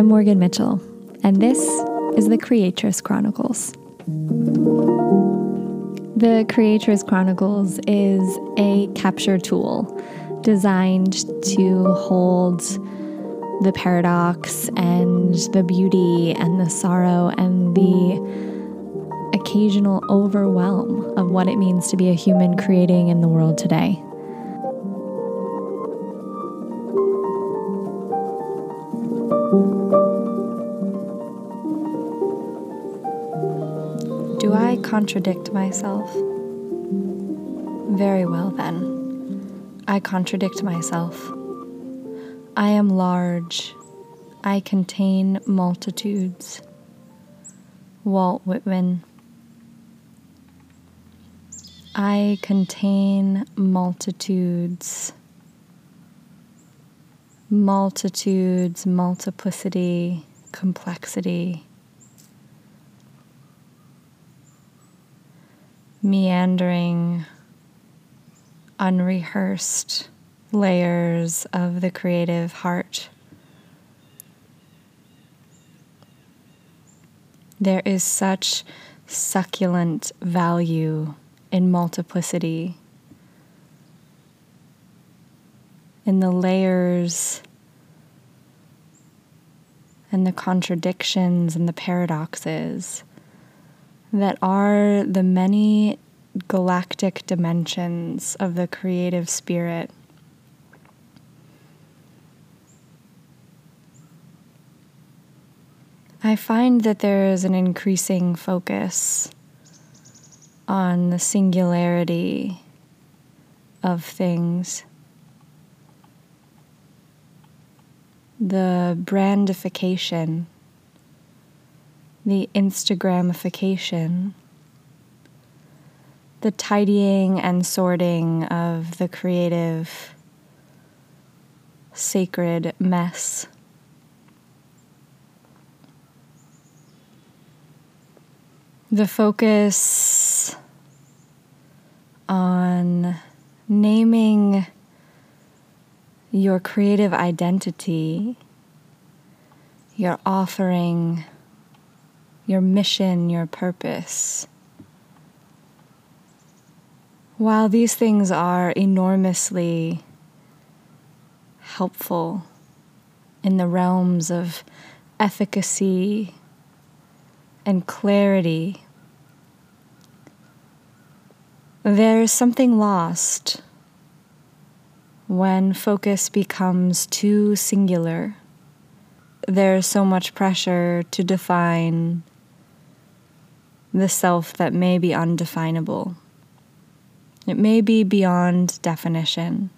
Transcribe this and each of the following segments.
I'm Morgan Mitchell, and this is the Creatress Chronicles. The Creatress Chronicles is a capture tool designed to hold the paradox and the beauty and the sorrow and the occasional overwhelm of what it means to be a human creating in the world today. Do I contradict myself? Very well, then. I contradict myself. I am large. I contain multitudes. Walt Whitman. I contain multitudes. Multitudes, multiplicity, complexity. meandering, unrehearsed layers of the creative heart. There is such succulent value in multiplicity, in the layers and the contradictions and the paradoxes that are the many galactic dimensions of the creative spirit. I find that there is an increasing focus on the singularity of things, the brandification the Instagramification, the tidying and sorting of the creative, sacred mess. The focus on naming your creative identity, your offering your mission, your purpose. While these things are enormously helpful in the realms of efficacy and clarity, there is something lost when focus becomes too singular. There's so much pressure to define the self that may be undefinable. It may be beyond definition.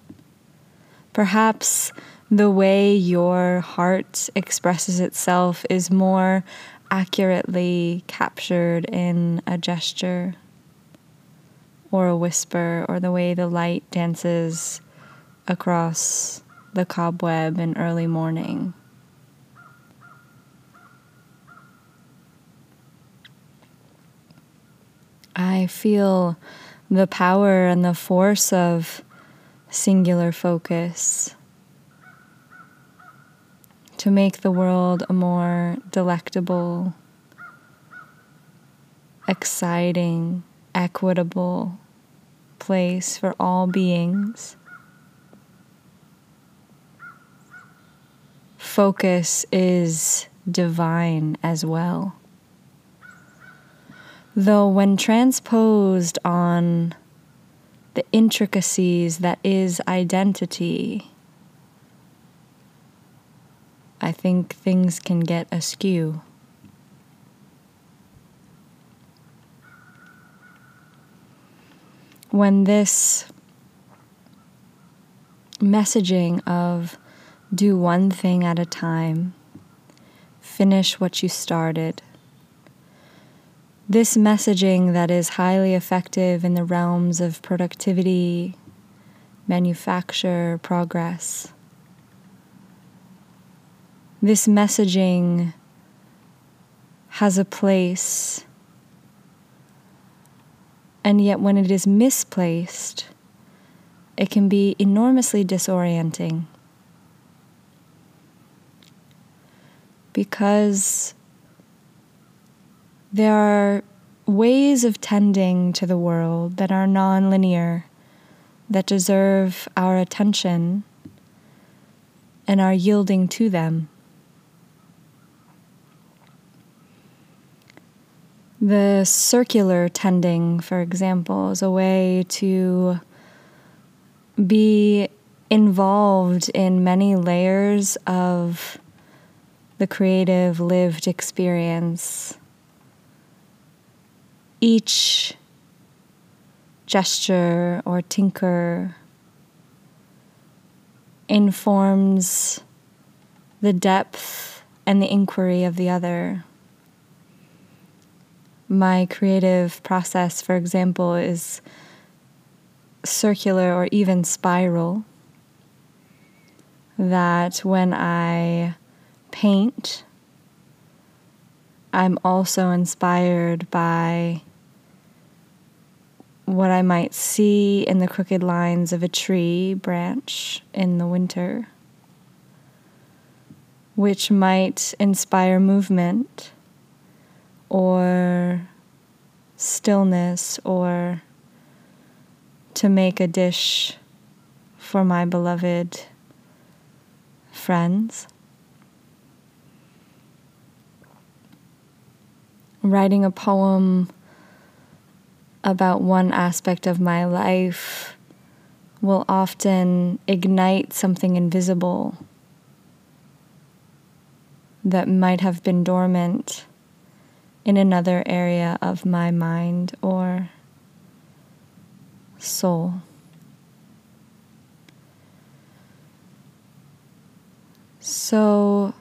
Perhaps the way your heart expresses itself is more accurately captured in a gesture or a whisper or the way the light dances across the cobweb in early morning. I feel the power and the force of singular focus to make the world a more delectable, exciting, equitable place for all beings. Focus is divine as well though when transposed on the intricacies that is identity, I think things can get askew. When this messaging of do one thing at a time, finish what you started, this messaging that is highly effective in the realms of productivity, manufacture, progress. This messaging has a place, and yet when it is misplaced, it can be enormously disorienting. Because there are ways of tending to the world that are non-linear, that deserve our attention and are yielding to them. The circular tending, for example, is a way to be involved in many layers of the creative lived experience. Each gesture or tinker informs the depth and the inquiry of the other. My creative process, for example, is circular or even spiral. That when I paint, I'm also inspired by what I might see in the crooked lines of a tree branch in the winter, which might inspire movement or stillness or to make a dish for my beloved friends. Writing a poem about one aspect of my life will often ignite something invisible that might have been dormant in another area of my mind or soul. So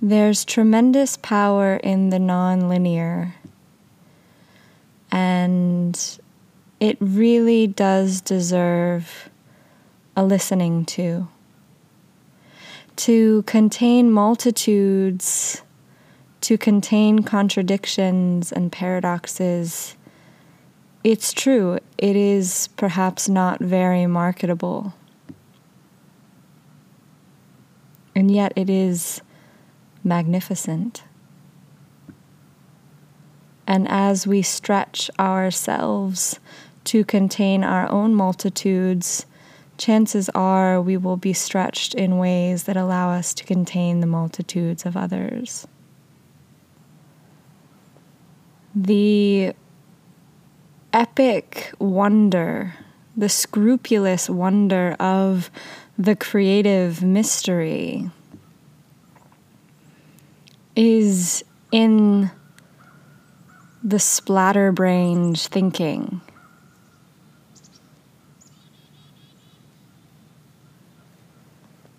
there's tremendous power in the nonlinear, and it really does deserve a listening to. To contain multitudes, to contain contradictions and paradoxes it's true, it is perhaps not very marketable. And yet it is magnificent. And as we stretch ourselves to contain our own multitudes, chances are we will be stretched in ways that allow us to contain the multitudes of others. The epic wonder, the scrupulous wonder of the creative mystery is in the splatter-brained thinking.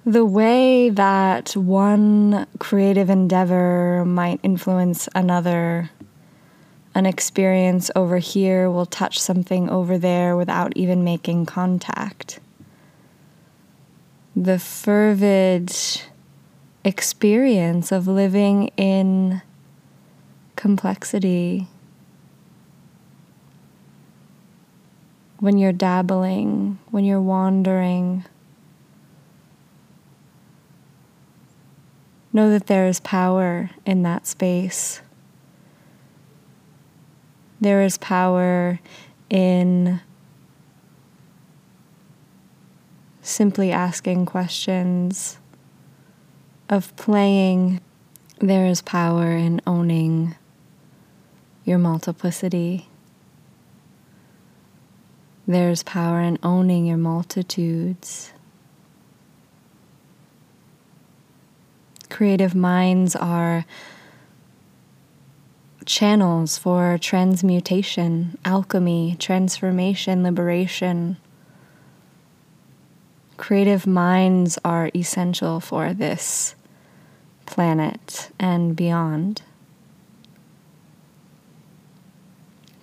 The way that one creative endeavor might influence another an experience over here will touch something over there without even making contact. The fervid experience of living in complexity. When you're dabbling, when you're wandering, know that there is power in that space. There is power in simply asking questions, of playing. There is power in owning your multiplicity. There's power in owning your multitudes. Creative minds are channels for transmutation, alchemy, transformation, liberation. Creative minds are essential for this planet and beyond.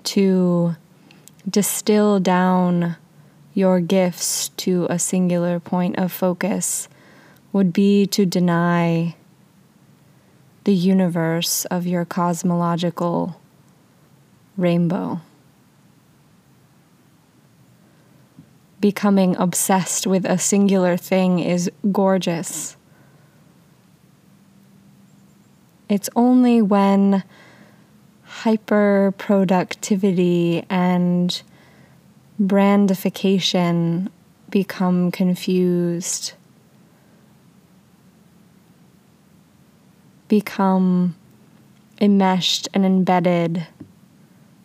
To distill down your gifts to a singular point of focus would be to deny the universe of your cosmological rainbow. Becoming obsessed with a singular thing is gorgeous. It's only when hyper productivity and brandification become confused, become enmeshed and embedded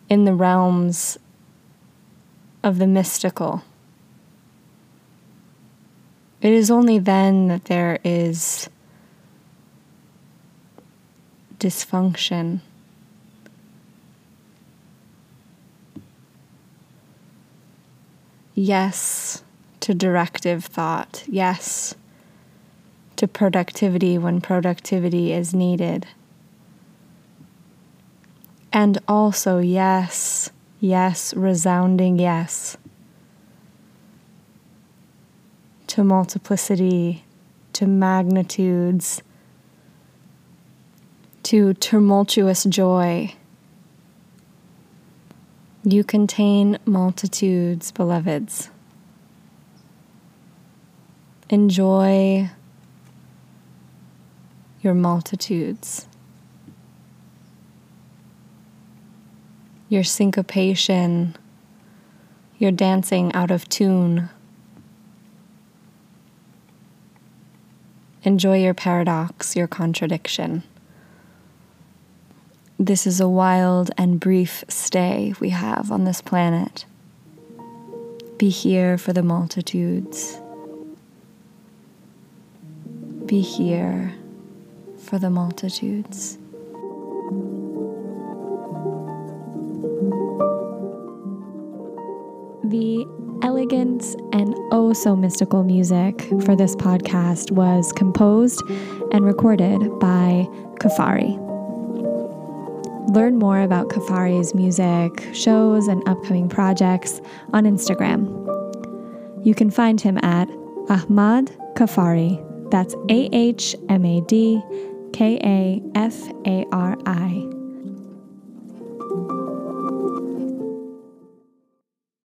in the realms of the mystical. It is only then that there is dysfunction. Yes to directive thought. Yes to productivity when productivity is needed. And also, yes, yes, resounding yes to multiplicity, to magnitudes, to tumultuous joy. You contain multitudes, beloveds. Enjoy your multitudes. Your syncopation, your dancing out of tune. Enjoy your paradox, your contradiction. This is a wild and brief stay we have on this planet. Be here for the multitudes. Be here for the multitudes. The elegant and oh so mystical music for this podcast was composed and recorded by Kafari. Learn more about Kafari's music, shows, and upcoming projects on Instagram. You can find him at Ahmad Kafari. That's A H M A D K A F A R I.